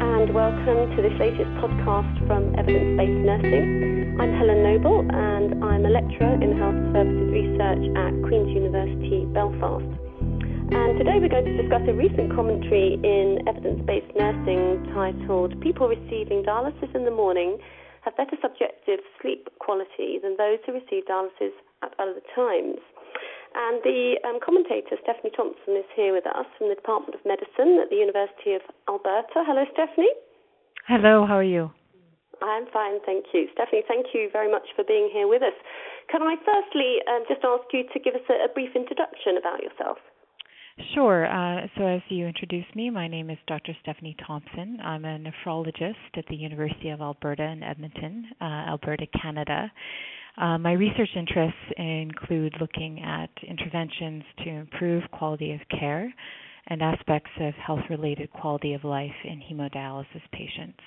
and welcome to this latest podcast from Evidence Based Nursing. I'm Helen Noble, and I'm a lecturer in health services research at Queen's University Belfast. And today we're going to discuss a recent commentary in Evidence Based Nursing titled People Receiving Dialysis in the Morning Have Better Subjective Sleep Quality Than Those Who Receive Dialysis at Other Times. And the um, commentator, Stephanie Thompson, is here with us from the Department of Medicine at the University of Alberta. Hello, Stephanie. Hello, how are you? I'm fine, thank you. Stephanie, thank you very much for being here with us. Can I firstly um, just ask you to give us a, a brief introduction about yourself? Sure. Uh, so, as you introduced me, my name is Dr. Stephanie Thompson. I'm a nephrologist at the University of Alberta in Edmonton, uh, Alberta, Canada. Uh, my research interests include looking at interventions to improve quality of care and aspects of health related quality of life in hemodialysis patients.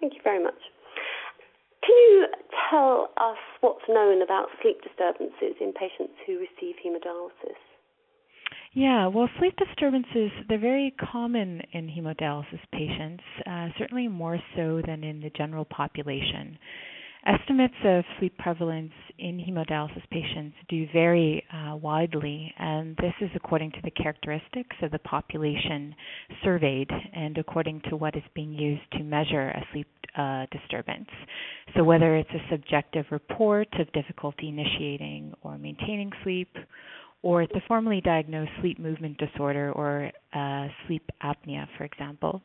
Thank you very much. Can you tell us what's known about sleep disturbances in patients who receive hemodialysis? Yeah, well, sleep disturbances, they're very common in hemodialysis patients, uh, certainly more so than in the general population. Estimates of sleep prevalence in hemodialysis patients do vary uh, widely, and this is according to the characteristics of the population surveyed and according to what is being used to measure a sleep uh, disturbance. So, whether it's a subjective report of difficulty initiating or maintaining sleep, or a formally diagnosed sleep movement disorder or uh, sleep apnea, for example.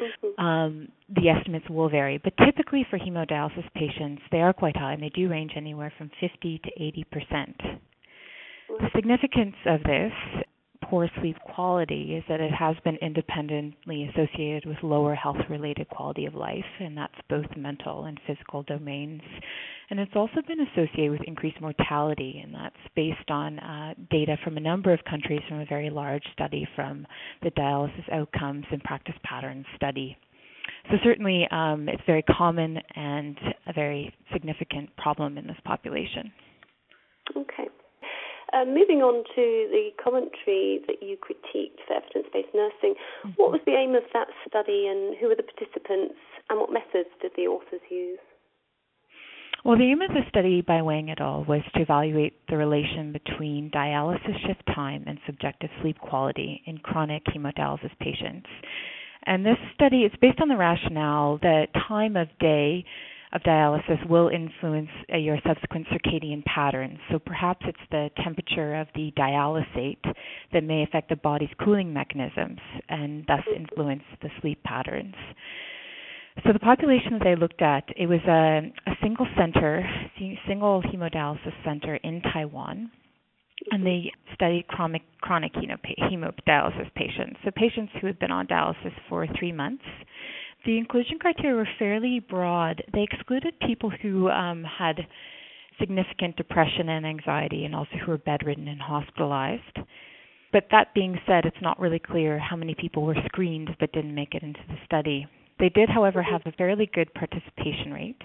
Mm-hmm. Um, the estimates will vary, but typically for hemodialysis patients, they are quite high, and they do range anywhere from 50 to 80 percent. The significance of this poor sleep quality is that it has been independently associated with lower health related quality of life, and that's both mental and physical domains. And it's also been associated with increased mortality, and that's based on uh, data from a number of countries from a very large study from the Dialysis Outcomes and Practice Patterns study. So, certainly, um, it's very common and a very significant problem in this population. Okay. Um, moving on to the commentary that you critiqued for evidence based nursing, mm-hmm. what was the aim of that study and who were the participants and what methods did the authors use? Well, the aim of the study by Wang et al. was to evaluate the relation between dialysis shift time and subjective sleep quality in chronic hemodialysis patients. And this study is based on the rationale that time of day of dialysis will influence uh, your subsequent circadian patterns. So perhaps it's the temperature of the dialysate that may affect the body's cooling mechanisms and thus influence the sleep patterns. So the population that I looked at, it was a, a single center, single hemodialysis center in Taiwan, and they studied chronic chronic hemodialysis patients, so patients who had been on dialysis for three months the inclusion criteria were fairly broad. They excluded people who um, had significant depression and anxiety and also who were bedridden and hospitalized. But that being said, it's not really clear how many people were screened but didn't make it into the study. They did, however, have a fairly good participation rate.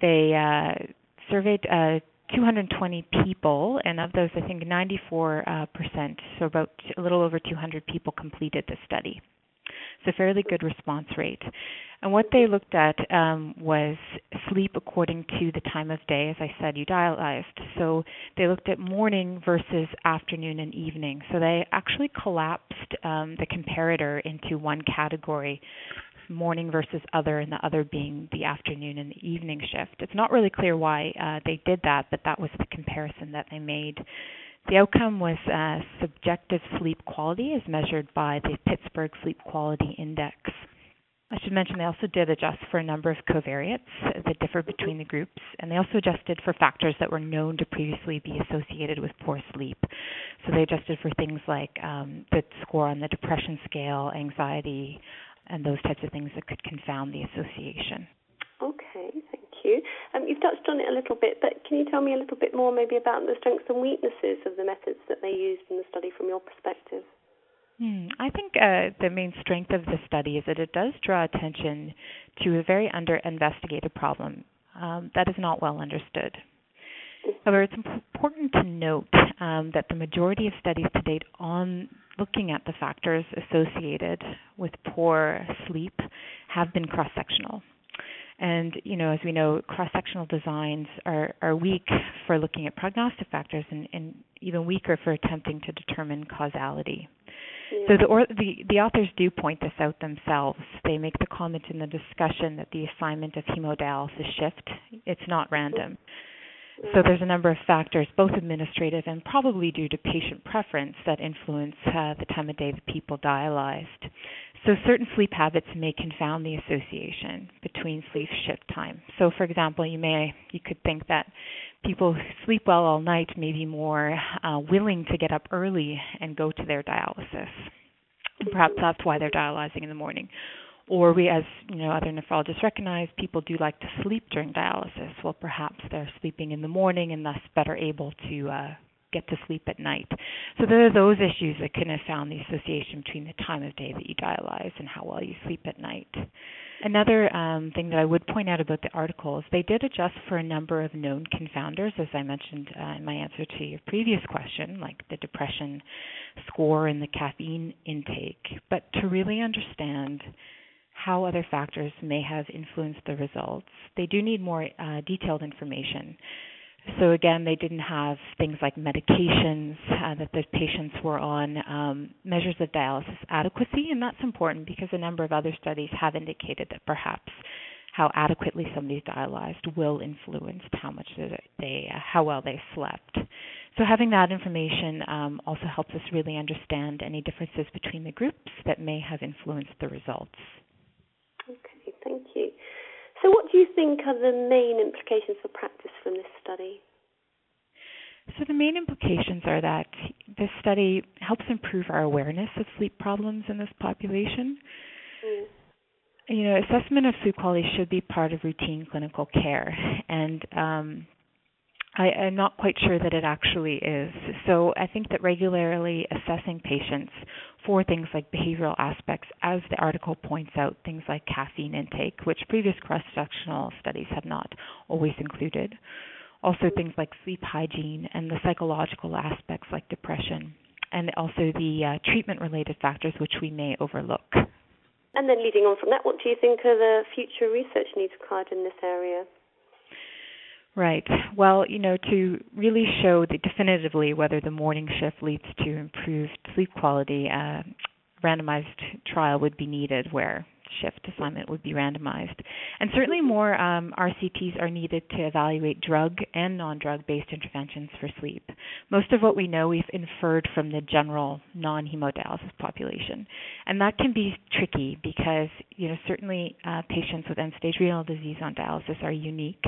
They uh, surveyed uh, 220 people, and of those, I think 94 uh, percent, so about a little over 200 people, completed the study. A fairly good response rate. And what they looked at um, was sleep according to the time of day. As I said, you dialyzed. So they looked at morning versus afternoon and evening. So they actually collapsed um, the comparator into one category morning versus other, and the other being the afternoon and the evening shift. It's not really clear why uh, they did that, but that was the comparison that they made. The outcome was uh, subjective sleep quality as measured by the Pittsburgh Sleep Quality Index. I should mention they also did adjust for a number of covariates that differ between the groups, and they also adjusted for factors that were known to previously be associated with poor sleep. So they adjusted for things like um, the score on the depression scale, anxiety, and those types of things that could confound the association. Okay, you. Um, you've touched on it a little bit, but can you tell me a little bit more maybe about the strengths and weaknesses of the methods that they used in the study from your perspective? Hmm. I think uh, the main strength of the study is that it does draw attention to a very under investigated problem um, that is not well understood. However, it's important to note um, that the majority of studies to date on looking at the factors associated with poor sleep have been cross sectional. And you know, as we know, cross-sectional designs are, are weak for looking at prognostic factors, and, and even weaker for attempting to determine causality. Yeah. So the, or, the the authors do point this out themselves. They make the comment in the discussion that the assignment of hemodialysis shift it's not random. So there's a number of factors, both administrative and probably due to patient preference, that influence uh, the time of day that people dialyzed. So certain sleep habits may confound the association between sleep shift time. So for example, you may you could think that people who sleep well all night may be more uh, willing to get up early and go to their dialysis. Perhaps that's why they're dialyzing in the morning. Or we, as you know, other nephrologists recognize, people do like to sleep during dialysis. Well, perhaps they're sleeping in the morning and thus better able to uh, get to sleep at night. So there are those issues that can have found the association between the time of day that you dialyze and how well you sleep at night. Another um, thing that I would point out about the article is they did adjust for a number of known confounders, as I mentioned uh, in my answer to your previous question, like the depression score and the caffeine intake. But to really understand how other factors may have influenced the results, they do need more uh, detailed information. So again, they didn't have things like medications uh, that the patients were on, um, measures of dialysis adequacy, and that's important because a number of other studies have indicated that perhaps how adequately somebody's dialyzed will influence how much they, uh, how well they slept. So having that information um, also helps us really understand any differences between the groups that may have influenced the results. Okay, thank you. So, what do you think are the main implications for practice study? So, the main implications are that this study helps improve our awareness of sleep problems in this population. Mm. You know, assessment of sleep quality should be part of routine clinical care, and um, I, am not quite sure that it actually is. So I think that regularly assessing patients for things like behavioral aspects, as the article points out, things like caffeine intake, which previous cross-sectional studies have not always included. Also things like sleep hygiene and the psychological aspects like depression, and also the uh, treatment-related factors which we may overlook. And then leading on from that, what do you think are the future research needs required in this area? Right. Well, you know, to really show the definitively whether the morning shift leads to improved sleep quality, a uh, randomized trial would be needed where shift assignment would be randomized. And certainly more um, RCTs are needed to evaluate drug and non-drug based interventions for sleep. Most of what we know we've inferred from the general non-hemodialysis population. And that can be tricky because, you know, certainly uh, patients with end-stage renal disease on dialysis are unique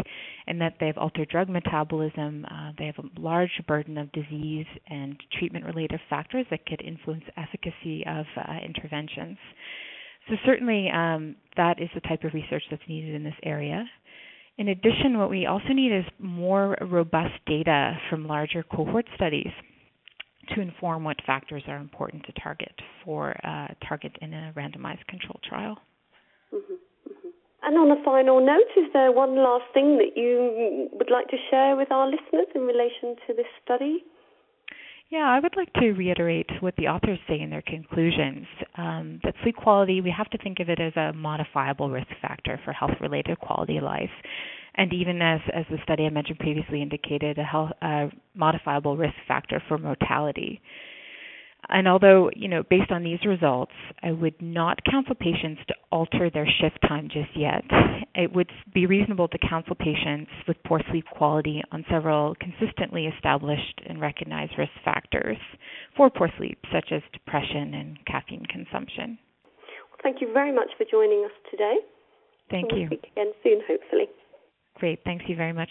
in that they have altered drug metabolism, uh, they have a large burden of disease and treatment-related factors that could influence efficacy of uh, interventions. So certainly um, that is the type of research that's needed in this area. In addition, what we also need is more robust data from larger cohort studies to inform what factors are important to target for uh, target in a randomized control trial. Mm-hmm, mm-hmm. And on a final note, is there one last thing that you would like to share with our listeners in relation to this study? Yeah, I would like to reiterate what the authors say in their conclusions um, that sleep quality, we have to think of it as a modifiable risk factor for health related quality of life. And even as, as the study I mentioned previously indicated, a health, modifiable risk factor for mortality. And although, you know, based on these results, I would not counsel patients to alter their shift time just yet. It would be reasonable to counsel patients with poor sleep quality on several consistently established and recognized risk factors for poor sleep, such as depression and caffeine consumption. Well, thank you very much for joining us today. Thank we'll you. Speak again soon, hopefully. Great. Thanks you very much.